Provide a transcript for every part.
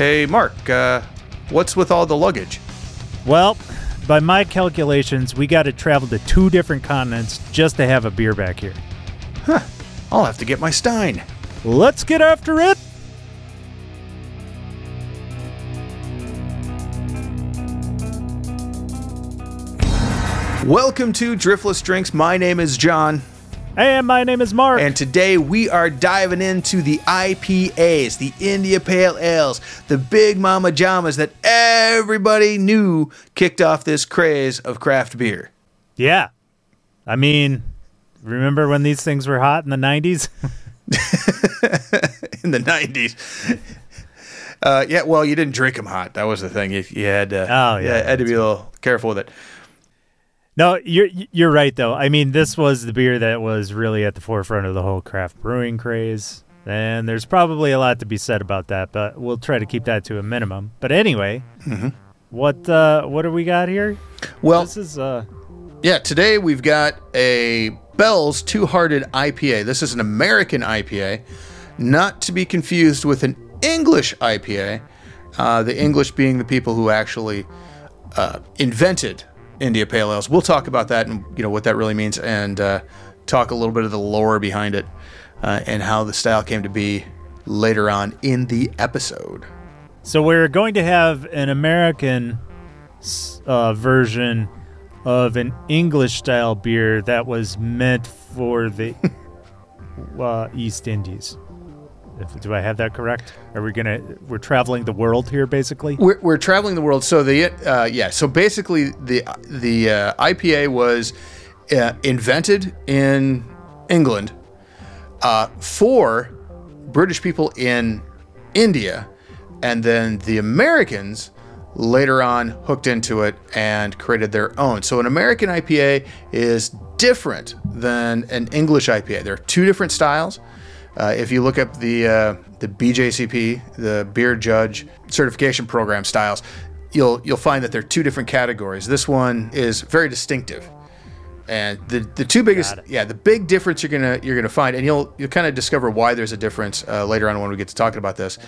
Hey, Mark, uh, what's with all the luggage? Well, by my calculations, we got to travel to two different continents just to have a beer back here. Huh. I'll have to get my Stein. Let's get after it. Welcome to Driftless Drinks. My name is John, And my name is Mark. and today we are diving into the IPAs, the India Pale Ales, the big mama jamas that everybody knew kicked off this craze of craft beer. yeah. I mean, remember when these things were hot in the 90s? in the 90s. Uh, yeah, well, you didn't drink them hot. That was the thing. You, you had to, Oh, you yeah, had to be a little careful with it. No, you're you're right though. I mean, this was the beer that was really at the forefront of the whole craft brewing craze. And there's probably a lot to be said about that, but we'll try to keep that to a minimum. But anyway, what uh, what do we got here? Well, This is uh, Yeah, today we've got a Bell's Two Hearted IPA. This is an American IPA, not to be confused with an English IPA. Uh, the English being the people who actually uh, invented India Pale Ales. We'll talk about that and you know what that really means, and uh, talk a little bit of the lore behind it uh, and how the style came to be later on in the episode. So we're going to have an American uh, version of an English style beer that was meant for the uh, East Indies. If, do I have that correct? Are we gonna? We're traveling the world here, basically. We're, we're traveling the world. So the uh, yeah. So basically, the the uh, IPA was uh, invented in England uh, for British people in India, and then the Americans later on hooked into it and created their own. So an American IPA is different than an English IPA. There are two different styles. Uh, if you look up the uh, the BJCP, the Beer Judge Certification Program styles, you'll you'll find that there are two different categories. This one is very distinctive, and the the two biggest yeah the big difference you're gonna you're gonna find, and you'll you'll kind of discover why there's a difference uh, later on when we get to talking about this.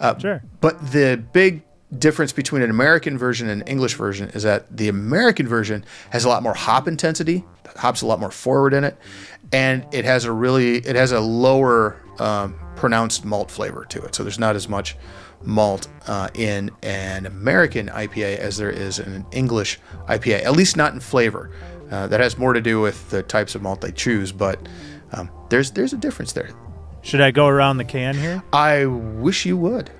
Uh, Sure. But the big difference between an American version and an English version is that the American version has a lot more hop intensity. Hops a lot more forward in it, and it has a really it has a lower um, pronounced malt flavor to it. So there's not as much malt uh, in an American IPA as there is in an English IPA. At least not in flavor. Uh, that has more to do with the types of malt they choose, but um, there's there's a difference there. Should I go around the can here? I wish you would.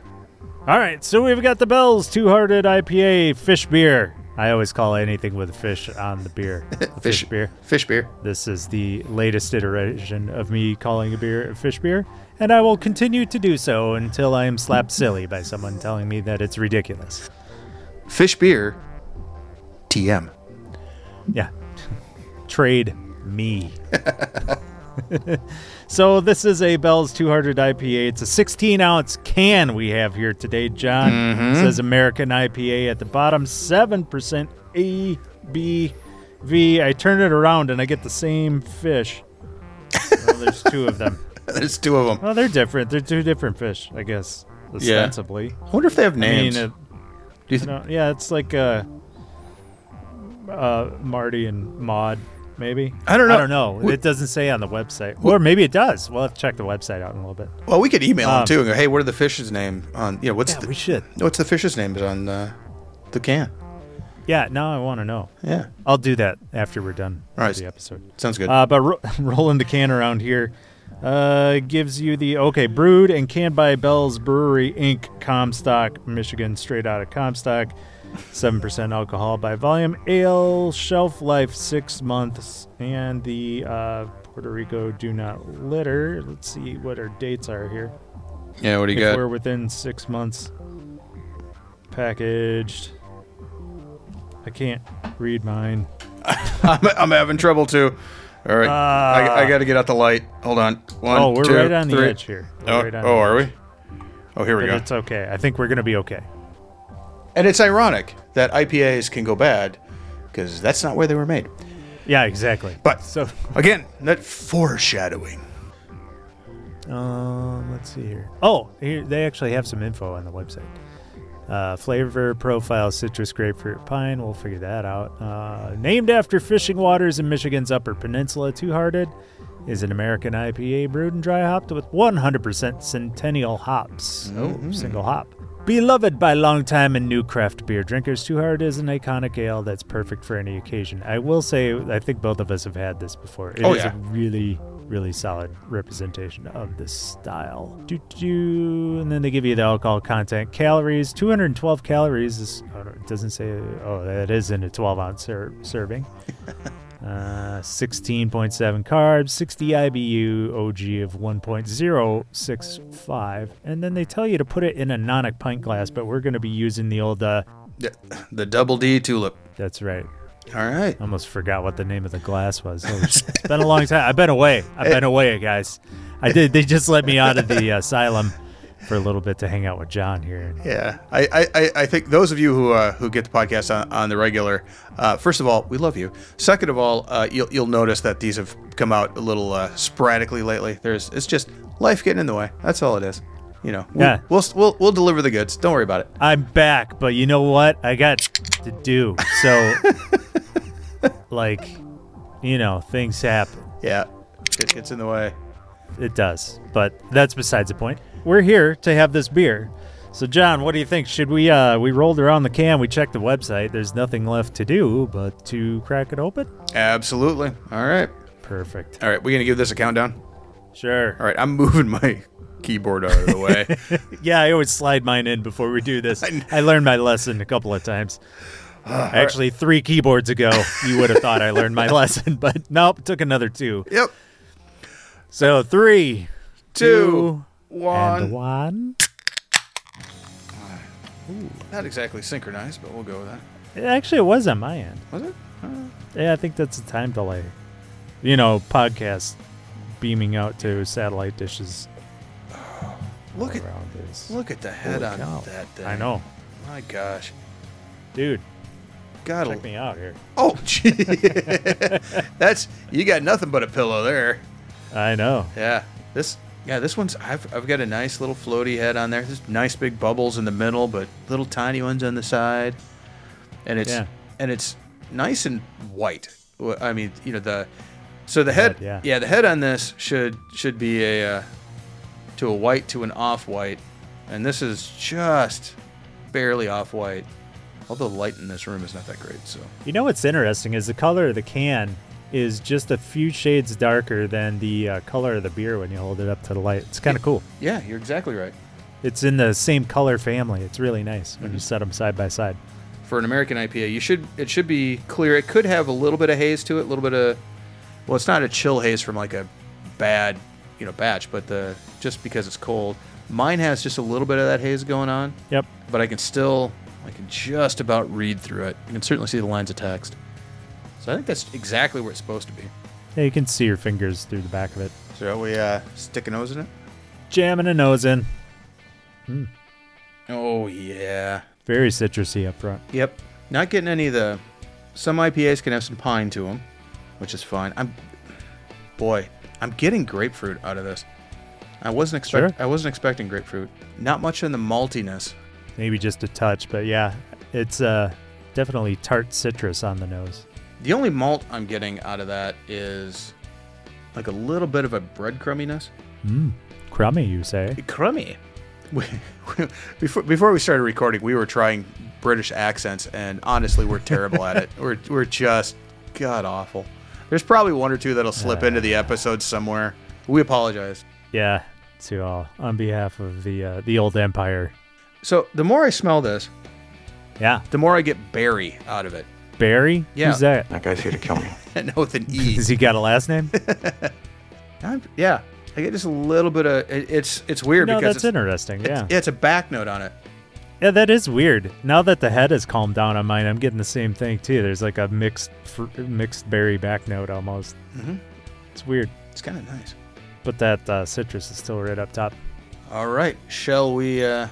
All right. So we've got the Bell's Two Hearted IPA fish beer. I always call anything with fish on the beer a fish beer. Fish beer. This is the latest iteration of me calling a beer a fish beer, and I will continue to do so until I am slapped silly by someone telling me that it's ridiculous. Fish beer. TM. Yeah. Trade me. so this is a Bell's Two Hearted IPA. It's a 16 ounce can we have here today, John. It says American IPA at the bottom, 7% ABV. I turn it around and I get the same fish. well, there's two of them. There's two of them. Well, they're different. They're two different fish, I guess, ostensibly. I wonder if they have I names. mean, uh, Do you you th- yeah, it's like uh, uh, Marty and Maud, maybe. I don't know. I don't know. We- it doesn't say on the website, or maybe it does. We'll have to check the website out in a little bit. well, we could email them Um, too and go, "Hey, what are the fish's name on? You know, what's Yeah, the we should. what's the fish's names on uh, the can? Yeah, now I want to know. Yeah, I'll do that after we're done All right. the episode. sounds good. Uh, but ro- rolling the can around here uh, gives you the okay brewed and canned by Bell's Brewery Inc. Comstock, Michigan, straight out of Comstock. Seven percent alcohol by volume. Ale shelf life six months, and the uh, Puerto Rico do not litter. Let's see what our dates are here. yeah, what do you if got? we're within six months packaged. I can't read mine. I'm, I'm having trouble too. All right, I, I got to get out the light. Hold on. One, oh, we're two, right on the edge here. We're Oh, right oh, are we? Oh, here we But go. it's okay. I think we're gonna be okay. And it's ironic that IPAs can go bad because that's not where they were made. Yeah, exactly. But So, again, that foreshadowing. um, let's see here. Oh, here they actually have some info on the website. Uh, flavor profile citrus, grapefruit, pine. We'll figure that out. Uh, named after fishing waters in Michigan's Upper Peninsula, Two Hearted is an American IPA brewed and dry hopped with 100% Centennial hops. Oh, single hop. Beloved by longtime and new craft beer drinkers, Two Hearted is an iconic ale that's perfect for any occasion. I will say, I think both of us have had this before. It oh, is Oh, yeah. a really, really solid representation of the style. And then they give you the alcohol content, calories, 212 calories. Is, oh, it doesn't say. Oh, that is in a 12 ounce ser- serving. Uh, 16.7 carbs, 60 IBU, OG of 1.065, and then they tell you to put it in a nonic pint glass. But we're going to be using the old. Uh, The, the double D tulip. that's right. All right. Almost forgot what the name of the glass was. Oh, it's been a long time. I've been away. I've been away, guys. I did. They just let me out of the asylum for a little bit to hang out with John here. Yeah, I, I, I- think those of you who uh, who get the podcast on, on the regular, uh, first of all, we love you. Second of all, uh, you'll you'll notice that these have come out a little uh, sporadically lately. There's it's just life getting in the way. That's all it is. You know. We'll, Yeah. We'll we'll we'll deliver the goods. Don't worry about it. I'm back, but you know what? I got to do. So, like, you know, things happen. Yeah. It gets in the way. It does, but that's besides the point. We're here to have this beer. So, John, what do you think? Should we? uh We rolled around the can. We checked the website. There's nothing left to do but to crack it open. Absolutely. All right. Perfect. All right. We're gonna give this a countdown. Sure. All right. I'm moving my keyboard out of the way. Yeah, I always slide mine in before we do this. I learned my lesson a couple of times. Actually, three keyboards ago, you would have thought I learned my lesson, but nope, took another two. yep. So three, Two. And One. one. Not exactly synchronized, but we'll go with that. Actually, it was on my end. Was it? Yeah, I think that's a time delay. You know, podcast beaming out to satellite dishes Look at around is. look at the head Holy on cow. that thing. I know, My gosh. dude. God. Check me out here. Oh, gee. That's you got nothing but a pillow there. I know. Yeah. This yeah, this one's I've I've got a nice little floaty head on there. There's nice big bubbles in the middle, but little tiny ones on the side. And it's Yeah. and it's nice and white. I mean, you know the so the head Head, yeah. the head on this should should be a uh, to a white to an off white. And this is just barely off white. Although the light in this room is not that great, so You know what's interesting is the color of the can is just a few shades darker than the uh, color of the beer when you hold it up to the light. It's kind of cool. yeah, you're exactly right. It's in the same color family. It's really nice Mm-hmm. when you set them side by side. for an American IPA, you should it should be clear. It could have a little bit of haze to it, a little bit of well, it's not a chill haze from like a bad you know batch, but the just because it's cold. Mine has just a little bit of that haze going on, Yep. but I can still I can just about read through it. You can certainly see the lines of text. So I think that's exactly where it's supposed to be. Yeah, you can see your fingers through the back of it. So we uh, stick a nose in it. Jamming a nose in. Oh yeah. Very citrusy up front. Yep. Not getting any of the. Some IPAs can have some pine to them, which is fine. I'm, boy, I'm getting grapefruit out of this. I wasn't expect. Sure. I wasn't expecting grapefruit. Not much in the maltiness. Maybe just a touch, but yeah, it's uh, definitely tart citrus on the nose. The only malt I'm getting out of that is like a little bit of a breadcrumminess. Mmm. Crummy, you say? Crummy. before before we started recording, we were trying British accents, and honestly, we're terrible at it. We're we're just god awful. There's probably one or two that'll slip into the episode somewhere. We apologize. Yeah, to all on behalf of the uh, the old empire. So the more I smell this, Yeah, the more I get berry out of it. Barry. Yeah. Who's that? That guy's here to kill me. And with an E. Has he got a last name? I'm- yeah, I get just a little bit of. It, it's it's weird no, because that's it's, interesting. it's- Yeah. yeah, it's a back note on it. Yeah, that is weird. Now that the head has calmed down on mine, I'm getting the same thing too. There's like a mixed fr- mixed berry back note almost. Mhm. It's weird, It's kind of nice. but that uh, citrus is still right up top. All right, shall we? uh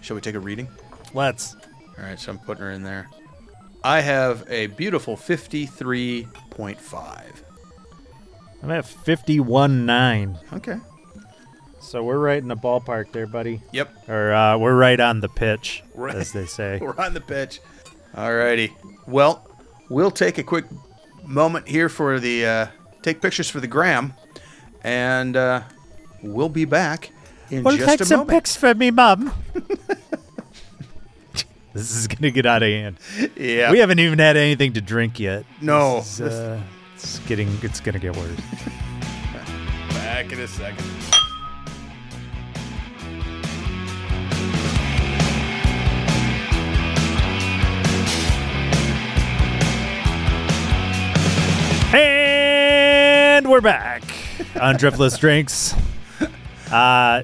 Shall we take a reading? Let's. All right, so I'm putting her in there. I have a beautiful 53.5. I'm at 51.9. Okay. So we're right in the ballpark there, buddy. Yep. Or uh, we're right on the pitch, Right. as they say. We're on the pitch. Alrighty. Well, we'll take a quick moment here for the uh, take pictures for the gram, and uh, we'll be back in just a moment. Perfect pics for me, Mom. this is gonna get out of hand. Yeah. We haven't even had anything to drink yet. No. Is, uh, it's getting. It's gonna get worse. back in a second. And we're back on Driftless Drinks. Uh,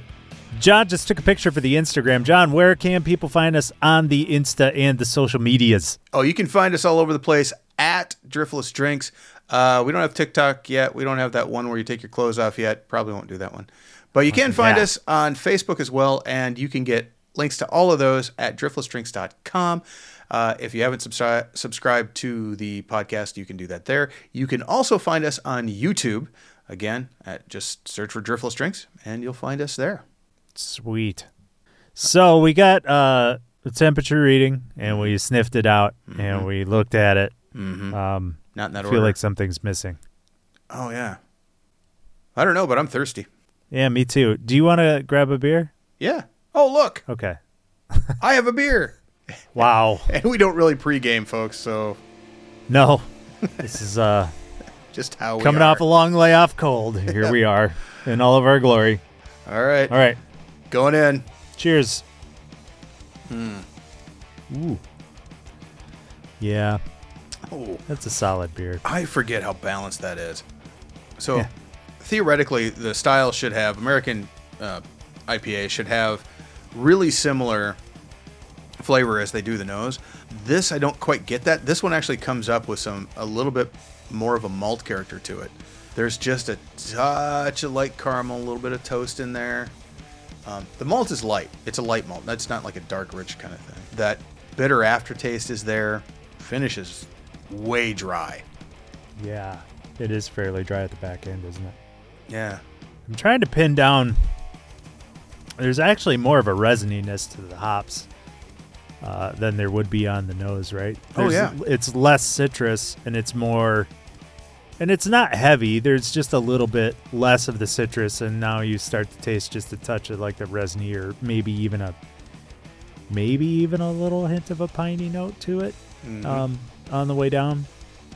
John just took a picture for the Instagram. John, where can people find us on the Insta and the social medias? Oh, you can find us all over the place at Driftless Drinks. Uh, we don't have TikTok yet. We don't have that one where you take your clothes off yet. Probably won't do that one. But you can find that. us on Facebook as well, and you can get links to all of those at driftlessdrinks.com. Uh, if you haven't subscri- subscribed to the podcast, you can do that there. You can also find us on YouTube. Again, at just search for Driftless Drinks, and you'll find us there. Sweet. So we got uh, the temperature reading, and we sniffed it out, and we looked at it. Mm-hmm. Um, Not in that I order. feel like something's missing. oh yeah. I don't know, but I'm thirsty. Yeah, me too. Do you want to grab a beer? Yeah. Oh look, Okay. I have a beer. Wow. And we don't really pregame, folks. So No. this is uh just how we coming are. off a long layoff cold. Here we are in all of our glory. All right, All right. Going in. Cheers. Hmm. Ooh. Yeah, Oh, that's a solid beer. I forget how balanced that is. So Yeah. theoretically, the style should have American uh, IPA should have really similar flavor as they do the nose. This I don't quite get that. This one actually comes up with some a little bit more of a malt character to it. There's just a touch of light caramel, a little bit of toast in there. Um, the malt is light. It's a light malt. That's not like a dark, rich kind of thing. That bitter aftertaste is there. Finish is way dry. Yeah, it is fairly dry at the back end, isn't it? Yeah. I'm trying to pin down. There's actually more of a resininess to the hops uh, than there would be on the nose, right? Oh, yeah. It's less citrus and it's more. And it's not heavy. There's just a little bit less of the citrus, and now you start to taste just a touch of like the resiny, or maybe even a, maybe even a little hint of a piney note to it Mhm. um, on the way down,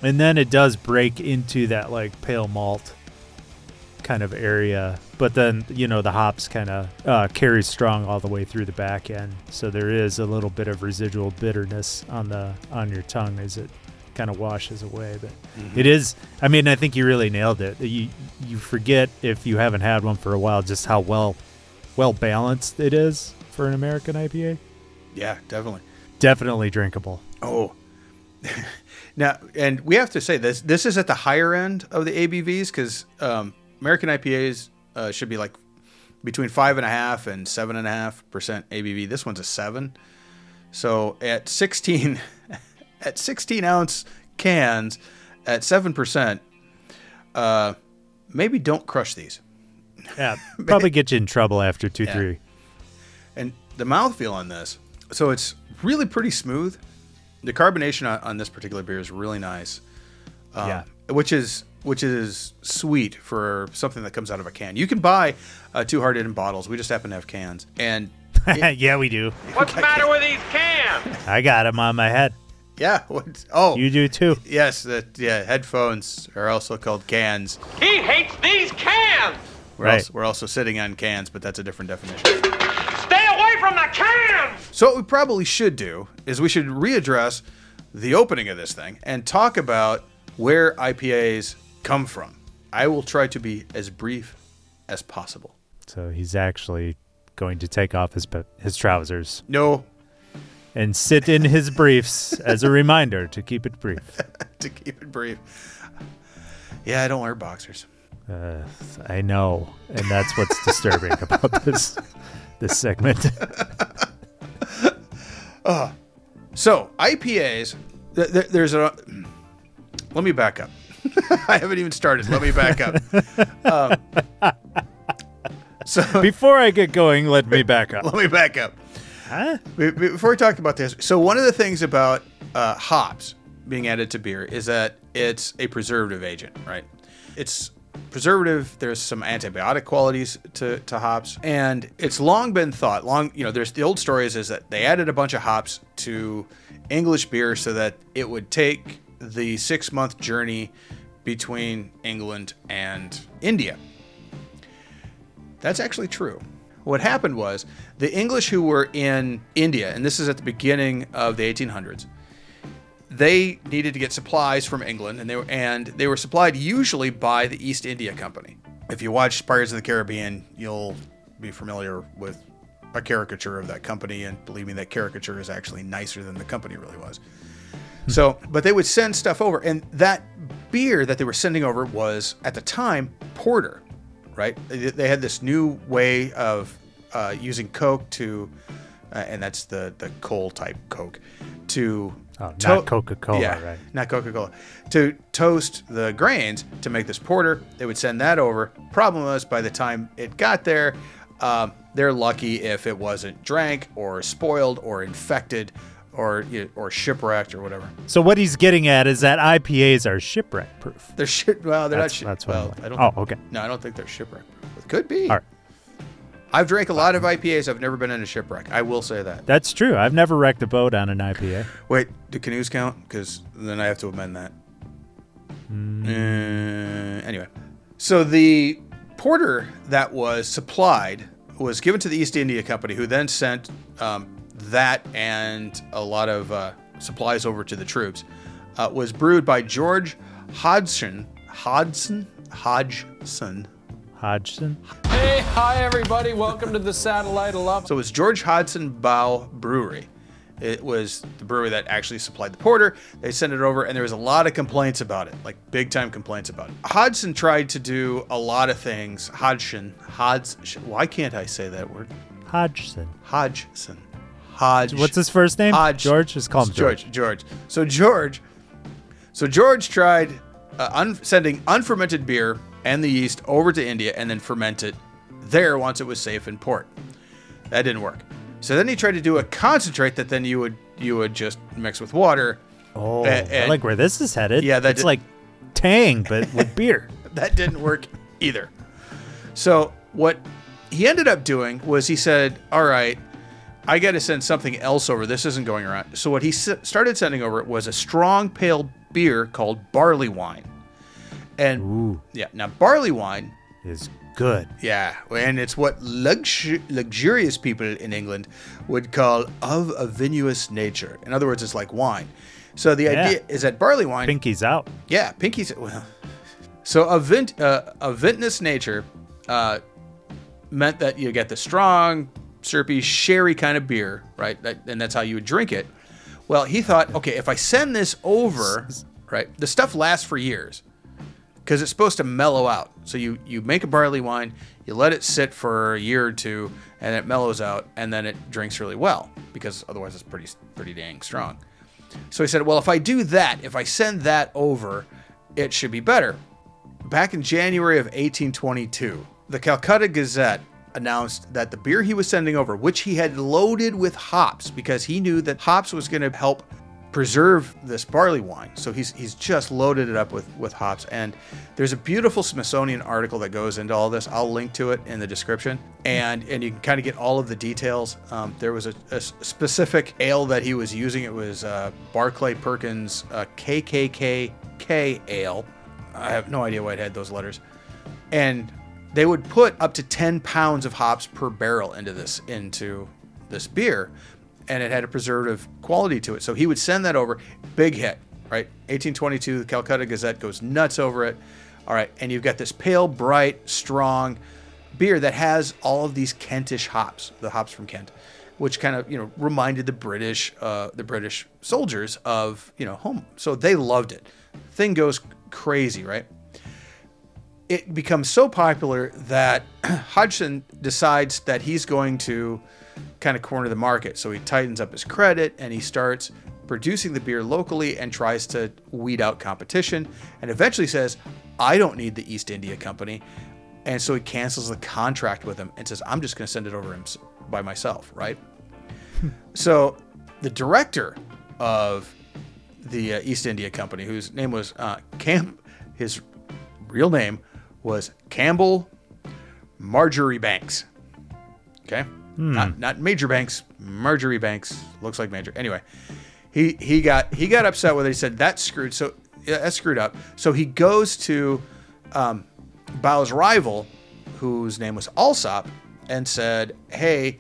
and then it does break into that like pale malt kind of area. But then you know the hops kind of uh, carry strong all the way through the back end, so there is a little bit of residual bitterness on the on your tongue as it kind of washes away. But Mm-hmm. it is. I mean, I think you really nailed it. You you forget if you haven't had one for a while just how well well balanced it is for an American IPA. yeah, definitely. Definitely drinkable. Oh. now, and we have to say this this is at the higher end of the ABVs because um, American IPAs uh, should be like between five and a half and seven and a half percent ABV. This one's a seven. So at 16, at 16 ounce cans at seven percent, uh, maybe don't crush these. Yeah, probably get you in trouble after two, Yeah. three. And the mouthfeel on this, so it's really pretty smooth. The carbonation on, on this particular beer is really nice. Um, Yeah. Which is which is sweet for something that comes out of a can. You can buy uh, Two Hearted in bottles. We just happen to have cans. And yeah, we do. What's the matter with these cans? I got them on my head. Yeah, what, oh, You do too. yes, that yeah, headphones are also called cans. He hates these cans! We're, Right. also, we're also sitting on cans, but that's a different definition. Stay away from the cans! So what we probably should do is we should readdress the opening of this thing and talk about where IPAs come from. I will try to be as brief as possible. So he's actually going to take off his pe- his trousers No, and sit in his briefs as a reminder to keep it brief. to keep it brief. Yeah, I don't wear boxers. Uh, I know, and that's what's disturbing about this this segment. So IPAs, th- th- there's a. Let me back up. I haven't even started. Let me back up. Um, So Before I get going, let me back up. let me back up. Huh? Be- be- Before we talk about this, so one of the things about uh, hops being added to beer is that it's a preservative agent, right? It's preservative. There's some antibiotic qualities to, to hops, and it's long been thought. Long, you know, there's the old story is that they added a bunch of hops to English beer so that it would take the six month journey between England and India. That's actually true. What happened was the English who were in India, and this is at the beginning of the 1800s, they needed to get supplies from England, and they were and they were supplied usually by the East India Company. If you watch Pirates of the Caribbean, you'll be familiar with a caricature of that company, and believe me, that caricature is actually nicer than the company really was. Hmm. So, but they would send stuff over, and that beer that they were sending over was at the time porter, right? They, had this new way of uh, using Coke to, uh, and that's the the coal type Coke, to Oh, to- not Coca-Cola, yeah, right? Not Coca Cola. To toast the grains to make this porter, they would send that over. Problem was, by the time it got there, um, they're lucky if it wasn't drank or spoiled or infected or you know, or shipwrecked or whatever. So what he's getting at is that IPAs are shipwreck proof. They're shit. Well, they're That's- not shit. that's what well, like- I don't. Oh, okay. No, I don't think they're shipwreck. It could be. All right. I've drank a lot of IPAs. I've never been in a shipwreck. I will say that. That's true. I've never wrecked a boat on an IPA. Wait, do canoes count? Because then I have to amend that. Uh, anyway, so the porter that was supplied was given to the East India Company, who then sent um, that and a lot of uh, supplies over to the troops. Uh, was brewed by George Hodgson. Hodgson. Hodgson. Hodgson. Hey, hi everybody. Welcome to the Satellite of Love. So it was George Hodgson Bow Brewery. It was the brewery that actually supplied the porter. They sent it over, and there was a lot of complaints about it, like big time complaints about it. Hodgson tried to do a lot of things. Hodgson, Hodgson. Why can't I say that word? Hodgson. Hodgson. Hodge. What's his first name? Hodge. George. Just call him George. George. George. So George. So George tried uh, un- sending unfermented beer and the yeast over to India and then ferment it there once it was safe in port. That didn't work. So then he tried to do a concentrate that then you would you would just mix with water. Oh, A- I and- like where this is headed. Yeah, that's like Tang, but with beer. that didn't work either. So what he ended up doing was he said, "All right, I got to send something else over. This isn't going around." So what he s- started sending over was a strong pale beer called barley wine. And Ooh, yeah, now barley wine, is good. yeah, and it's what luxu- luxurious people in England would call of a vinous nature. In other words, it's like wine. So the Yeah. idea is that barley wine Pinky's out. yeah, Pinky's. Well, so a vint, uh, a vintness nature uh, meant that you get the strong, syrupy, sherry kind of beer, right? That, and that's how you would drink it. Well, he thought, okay, if I send this over, right, the stuff lasts for years because it's supposed to mellow out. So you you make a barley wine, you let it sit for a year or two, and it mellows out, and then it drinks really well because otherwise it's pretty pretty dang strong. So he said, well, if I do that, if I send that over, it should be better. Back in January of 1822, the Calcutta Gazette announced that the beer he was sending over, which he had loaded with hops because he knew that hops was going to help preserve this barley wine. So he's he's just loaded it up with with hops. And there's a beautiful Smithsonian article that goes into all this. I'll link to it in the description, and and you can kind of get all of the details. Um, there was a specific ale that he was using. It was uh, Barclay Perkins uh, KKKK ale. I have no idea why it had those letters, and they would put up to 10 pounds of hops per barrel into this into this beer and it had a preservative quality to it. So he would send that over. Big hit right? 1822 the calcutta gazette goes nuts over it. All right and you've got this pale bright strong beer that has all of these kentish hops the hops from kent which kind of you know reminded the british uh, the british soldiers of you know home. So they loved it. Thing goes crazy right it becomes so popular that Hodgson decides that he's going to kind of corner the market. So he tightens up his credit and he starts producing the beer locally and tries to weed out competition and eventually says, I don't need the East India Company. And so he cancels the contract with him and says, I'm just going to send it over him by myself, right? so the director of the uh, East India Company, whose name was uh, Camp, his real name was Campbell Marjorie Banks. Okay, not not Major Banks, Marjorie Banks looks like Major. Anyway, he he got he got upset with it. He said that's screwed. So yeah, that's screwed up. So he goes to um, Bow's rival, whose name was Allsopp, and said, "Hey,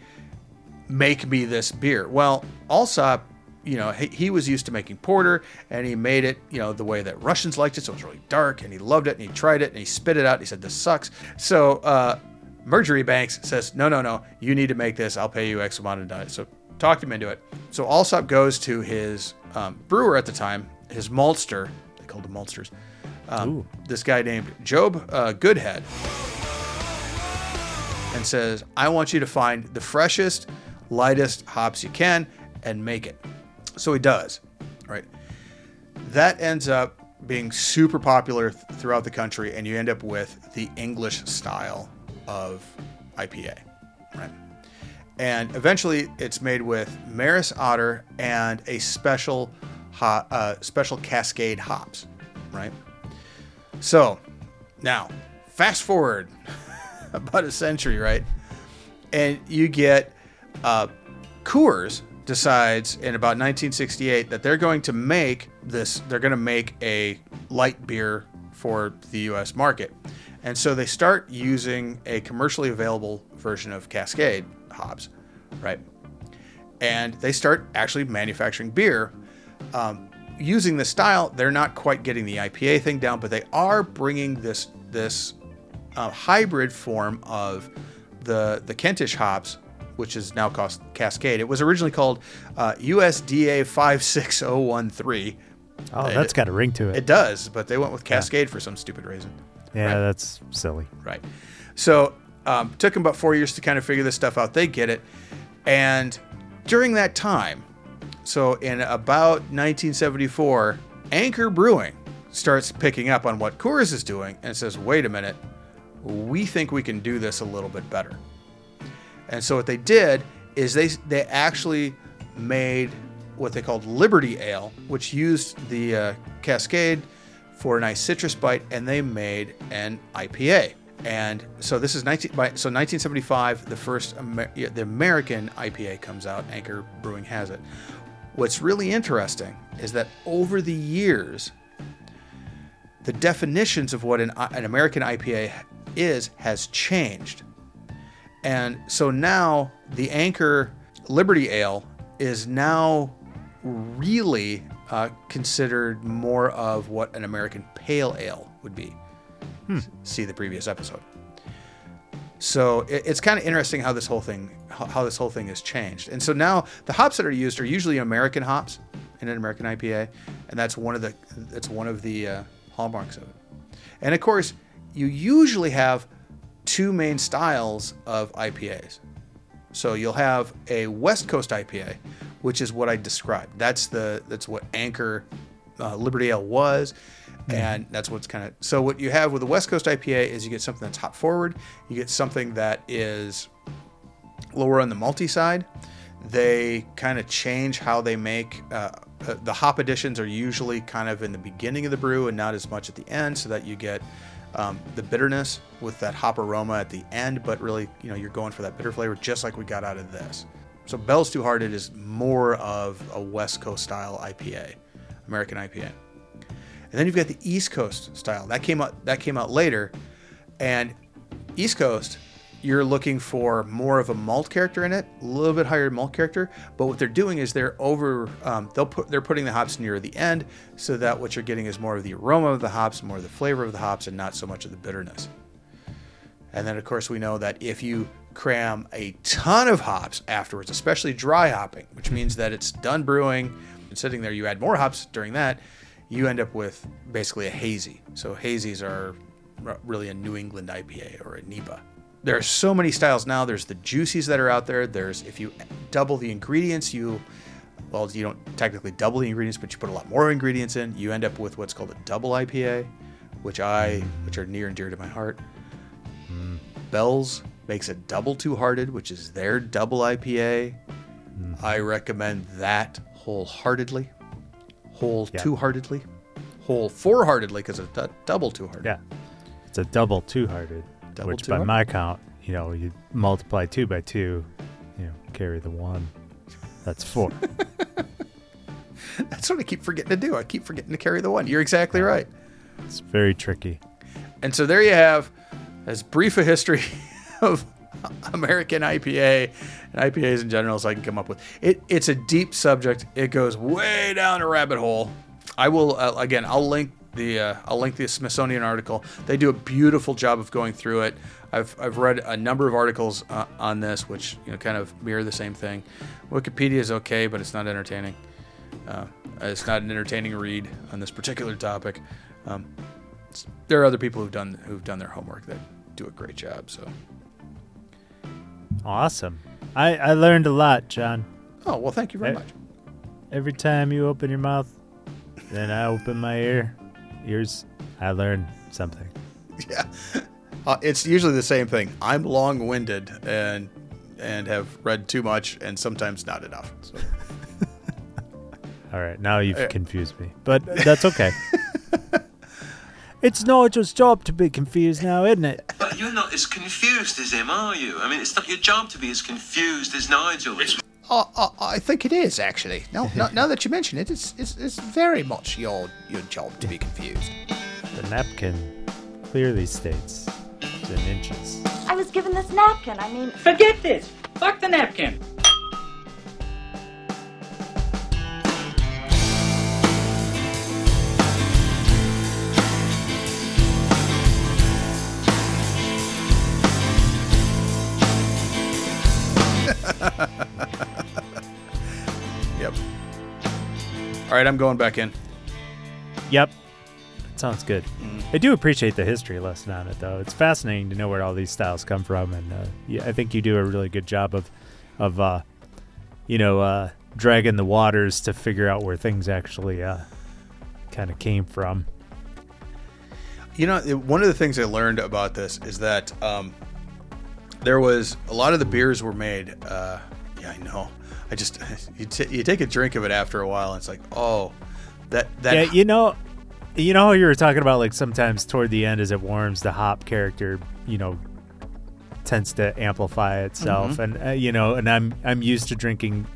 make me this beer." Well, Allsopp, you know, he, he was used to making porter, and he made it, you know, the way that Russians liked it. So it was really dark, and he loved it, and he tried it, and he spit it out. And he said, "This sucks." So uh, Marjorie Banks says, "No, no, no. You need to make this. I'll pay you X amount of dollars." So talked him into it. So Allsopp goes to his um, brewer at the time, his maltster. They called them maltsters. Um, this guy named Job uh, Goodhead, and says, "I want you to find the freshest, lightest hops you can and make it." So he does, right? That ends up being super popular th- throughout the country, and you end up with the English style of IPA, right? And eventually, it's made with Maris Otter and a special, uh, special Cascade hops, right? So, now, fast forward about a century, right? And you get uh, Coors decides in about 1968 that they're going to make this, they're going to make a light beer for the US market. And so they start using a commercially available version of Cascade hops, right? And they start actually manufacturing beer um, using this style. They're not quite getting the IPA thing down, but they are bringing this this uh, hybrid form of the the Kentish hops, which is now called Cascade. It was originally called uh, USDA 56013. Oh, It- that's got a ring to it. It does, but they went with Cascade for some stupid reason. yeah, right. that's silly. Right. So um, took them about four years to kind of figure this stuff out. They get it, and during that time, so in about 1974, Anchor Brewing starts picking up on what Coors is doing and says, "Wait a minute, we think we can do this a little bit better." And so what they did is they they actually made what they called Liberty Ale, which used the uh, Cascade for a nice citrus bite, and they made an IPA. And so this is 19 by, so 1975, the first Amer- the American IPA comes out. Anchor Brewing has it. What's really interesting is that over the years, the definitions of what an, an American IPA is has changed. And so now the Anchor Liberty Ale is now really uh, considered more of what an American Pale Ale would be. See the previous episode. So it, it's kind of interesting how this whole thing how, how this whole thing has changed. And so now the hops that are used are usually American hops in an American IPA, and that's one of the that's one of the uh, hallmarks of it. And of course, you usually have two main styles of IPAs. So you'll have a West Coast IPA, which is what I described. That's the that's what Anchor uh, Liberty Ale was, and that's what's kind of so what you have with the West Coast IPA is you get something that's hop forward, you get something that is lower on the multi side. They kind of change how they make uh, uh, the hop additions are usually kind of in the beginning of the brew and not as much at the end, so that you get um, the bitterness with that hop aroma at the end. But really, you know, you're going for that bitter flavor, just like we got out of this. So Bell's Two Hearted is more of a West Coast style IPA, American IPA. And then you've got the East Coast style. That came out that came out later. And East Coast, you're looking for more of a malt character in it, a little bit higher malt character. But what they're doing is they're over um, they'll put they're putting the hops near the end so that what you're getting is more of the aroma of the hops, more of the flavor of the hops, and not so much of the bitterness. And then of course we know that if you cram a ton of hops afterwards, especially dry hopping, which means that it's done brewing and sitting there, you add more hops during that, you end up with basically a hazy. So hazies are really a New England IPA or a NEPA. There are so many styles now. There's the juicies that are out there. There's if you double the ingredients, you well, you don't technically double the ingredients, but you put a lot more ingredients in. You end up with what's called a double IPA, which I which are near and dear to my heart. Bell's makes a double two hearted, which is their double IPA. Mm-hmm. I recommend that wholeheartedly, whole Yeah. two heartedly, whole four heartedly because it's a double two hearted. Yeah. It's a double two hearted, Double which by two-hearted? my count, you know, you multiply two by two, you know, carry the one. That's four. That's what I keep forgetting to do. I keep forgetting to carry the one. You're exactly right. it's very tricky. And so there you have as brief a history of American IPA and IPAs in general as I can come up with. It it's a deep subject. It goes way down a rabbit hole. I will uh, again. I'll link the uh, I'll link the Smithsonian article. They do a beautiful job of going through it. I've, I've read a number of articles uh, on this, which you know kind of mirror the same thing. Wikipedia is okay, but it's not entertaining. Uh, it's not an entertaining read on this particular topic. Um, there are other people who've done who've done their homework that do a great job. So, Awesome. I, I learned a lot, John. oh well, thank you very much. Every time you open your mouth, then I open my ear. Ears, I learned something. Yeah, uh, it's usually the same thing. I'm long-winded and and have read too much and sometimes not enough. So. All right, now you've Eh. confused me, but that's okay. it's Nigel's job to be confused now, isn't it? But you're not as confused as him, are you? I mean, it's not your job to be as confused as Nigel is. Uh, uh, I think it is actually. Now, now, now that you mention it, it's, it's it's very much your your job to be confused. The napkin clearly states it's in inches. I was given this napkin. I mean, Forget this. Fuck the napkin. All right, I'm going back in. Yep, that sounds good. I do appreciate the history lesson on it, though. It's fascinating to know where all these styles come from, and uh, yeah, I think you do a really good job of, of, uh, you know, uh, dragging the waters to figure out where things actually uh, kind of came from. You know, one of the things I learned about this is that um, there was a lot of the beers were made. Uh, yeah, I know. I just you, t- you take a drink of it after a while, and it's like, oh, that that yeah, you know, you know how you were talking about like sometimes toward the end as it warms, the hop character, you know, tends to amplify itself, and uh, you know, and I'm I'm used to drinking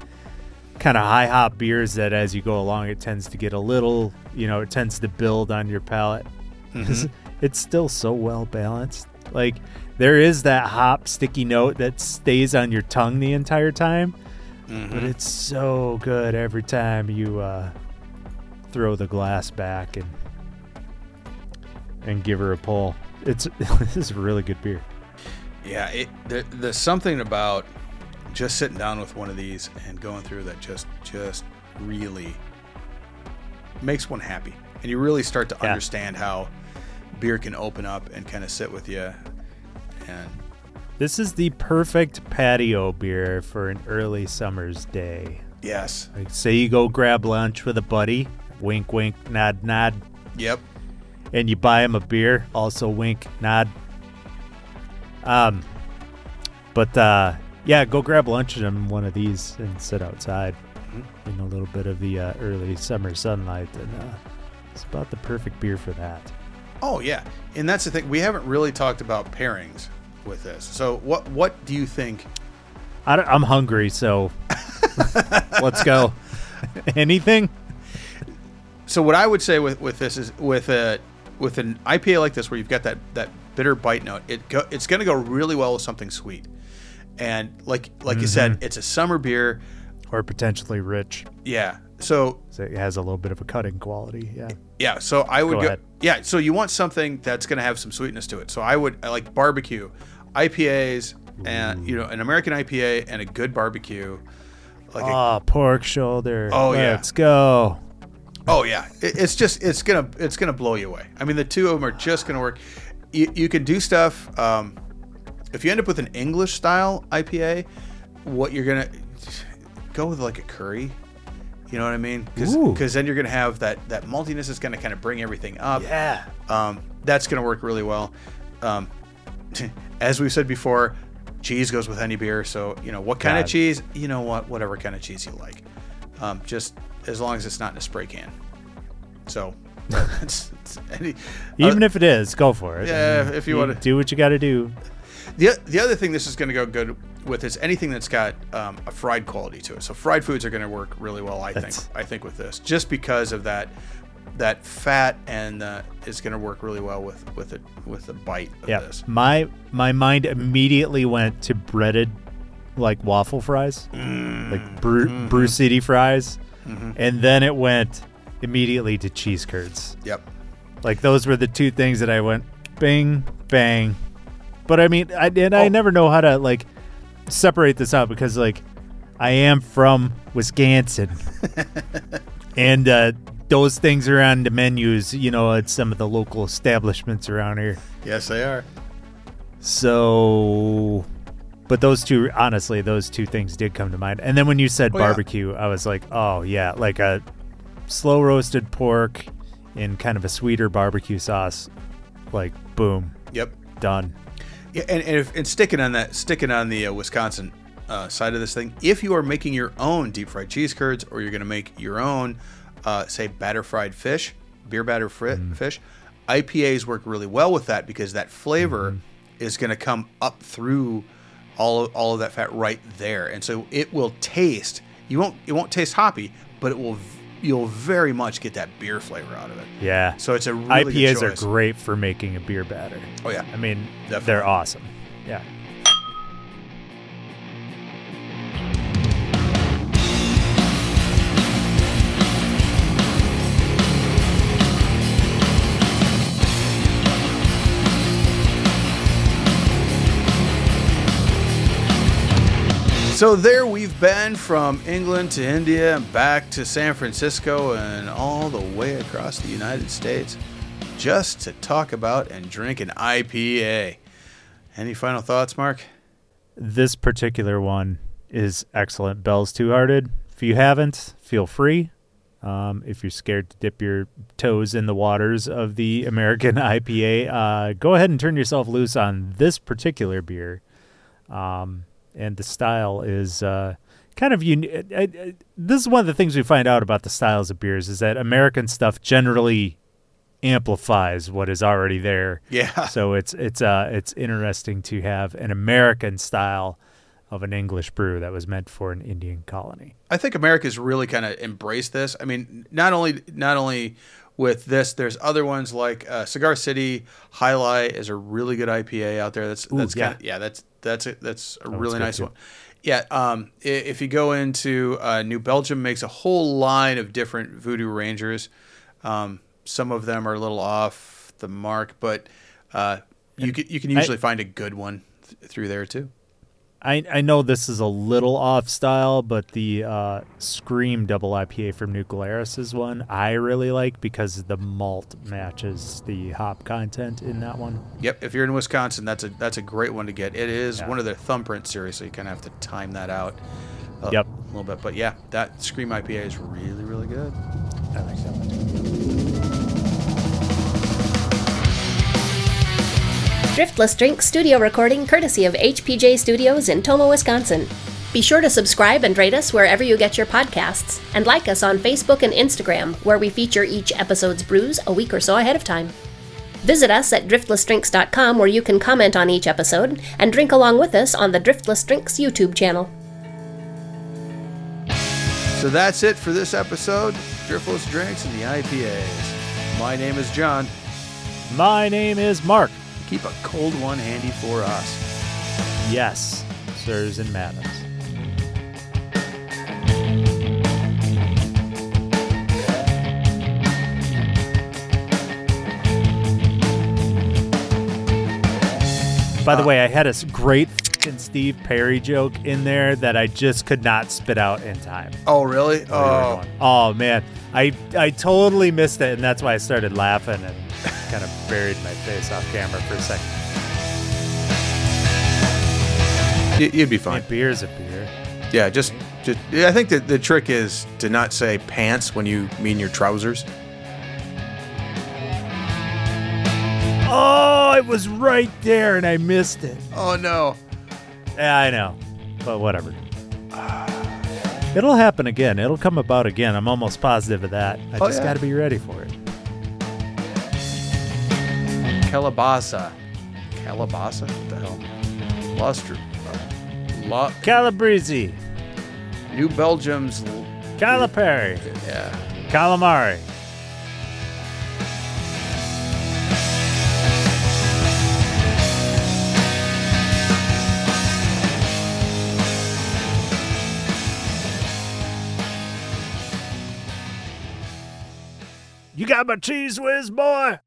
kind of high hop beers that as you go along, it tends to get a little, you know, it tends to build on your palate. 'Cause It's still so well balanced. Like there is that hop sticky note that stays on your tongue the entire time, but it's so good every time you uh, throw the glass back and and give her a pull. It's this is a really good beer. Yeah, it, there, there's something about just sitting down with one of these and going through that just just really makes one happy, and you really start to Yeah. understand how beer can open up and kind of sit with you. And This is the perfect patio beer for an early summer's day. yes, Like say you go grab lunch with a buddy, wink wink, nod nod, yep, and you buy him a beer, also wink, nod. Um, but uh, yeah, go grab lunch in one of these and sit outside in a little bit of the uh, early summer sunlight, and uh, it's about the perfect beer for that. oh yeah, and that's the thing. We haven't really talked about pairings with this. So what what do you think? I I'm hungry, so let's go. Anything? So what I would say with, with this is with a with an IPA like this where you've got that that bitter bite note, it go, it's going to go really well with something sweet. And like like you said, mm-hmm. it's a summer beer. Or potentially rich. Yeah. So So it has a little bit of a cutting quality. Yeah. yeah, so I would Go go. Yeah, so you want something that's going to have some sweetness to it. So I would I like barbecue, IPAs and you know, an American IPA and a good barbecue. Like a, Oh, pork shoulder. Oh, yeah. Let's go. Oh yeah, it, it's just it's gonna it's gonna blow you away. I mean, the two of them are just gonna work. You, you can do stuff. Um, if you end up with an English style IPA, what you're gonna go with like a curry. You know what I mean? Because then you're gonna have that that maltiness is gonna kind of bring everything up. Yeah. Um, that's gonna work really well. Um, as we've said before, cheese goes with any beer. So you know what kind God. of cheese? You know what? Whatever kind of cheese you like, um, just as long as it's not in a spray can. So it's, it's any, Even uh, if it is, go for it. Yeah, I mean, if you wanna- do what you got to do. the the other thing this is going to go good with is anything that's got um, a fried quality to it. So fried foods are going to work really well, I That's- think. I think with this, just because of that that fat and uh, is going to work really well with with it with the bite of Yeah, this. my my mind immediately went to breaded, like waffle fries, like Brew, Mm-hmm. Brew City fries, and then it went immediately to cheese curds. Yep. Like those were the two things that I went bing bang. But I mean, I and I Oh. never know how to like separate this out because like I am from Wisconsin, and uh, those things are on the menus. You know, at some of the local establishments around here. Yes, they are. So, but those two, honestly, those two things did come to mind. And then when you said Oh, yeah. barbecue, I was like, oh yeah, like a slow roasted pork in kind of a sweeter barbecue sauce. Like, boom, Yep. done. Yeah, and and, if, and sticking on that, sticking on the uh, Wisconsin uh, side of this thing, if you are making your own deep fried cheese curds, or you're going to make your own, uh, say, batter fried fish, beer batter fri- fish, IPAs work really well with that because that flavor is going to come up through all of, all of that fat right there, and so it will taste. You won't it won't taste hoppy, but it will. You'll very much get that beer flavor out of it. Yeah. So it's a really IPAs are great for making a beer batter. Oh yeah. I mean, Definitely. they're awesome. Yeah. So there we've been from England to India and back to San Francisco and all the way across the United States just to talk about and drink an IPA. Any final thoughts, Mark? This particular one is excellent. Bell's Two Hearted. If you haven't, feel free. Um, if you're scared to dip your toes in the waters of the American IPA, uh, go ahead and turn yourself loose on this particular beer. Um, and the style is uh, kind of unique. This is one of the things we find out about the styles of beers is that American stuff generally amplifies what is already there. Yeah. So it's it's uh it's interesting to have an American style of an English brew that was meant for an Indian colony. I think America's really kind of embraced this. I mean, not only not only with this, there's other ones like uh, Cigar City Jai Alai is a really good IPA out there. That's that's yeah. kind of yeah, that's that's a, that's a one's really good nice too. one. Yeah, um, if you go into uh, New Belgium, makes a whole line of different Voodoo Rangers. Um, some of them are a little off the mark, but uh, you can you can I- usually find a good one th- through there too. I I know this is a little off style, but the uh, Scream Double IPA from New Glarus is one I really like because the malt matches the hop content in that one. Yep, if you're in Wisconsin, that's a that's a great one to get. It is Yeah. one of their thumbprint series, so you kind of have to time that out. A, Yep. a little bit, but yeah, that Scream IPA is really really good. I like that one. Driftless Drink studio recording courtesy of HPJ Studios in Tomah, Wisconsin. Be sure to subscribe and rate us wherever you get your podcasts, and like us on Facebook and Instagram, where we feature each episode's brews a week or so ahead of time. Visit us at driftlessdrinks.com where you can comment on each episode and drink along with us on the Driftless Drinks YouTube channel. So that's it for this episode. Driftless drinks and the IPAs. My name is John. My name is Mark. Keep a cold one handy for us. Yes, sirs and madams. By the uh, way, I had a great fucking Steve Perry joke in there that I just could not spit out in time. Oh really? Oh, Oh man, I I totally missed it, and that's why I started laughing and kind of buried my face off camera for a second. Y- you'd be fine. mean, beer's a beer. Yeah, just just. I think that the trick is to not say pants when you mean your trousers. Oh, it was right there and I missed it. Oh no. Yeah, I know. But whatever. It'll happen again. It'll come about again. I'm almost positive of that. I Oh, just yeah. got to be ready for it. Calabasa. Calabasa? What the hell? Luster. Uh, La- Calabrese, New Belgium's. Calipari, Yeah. Calamari. Got my Cheez Whiz, boy?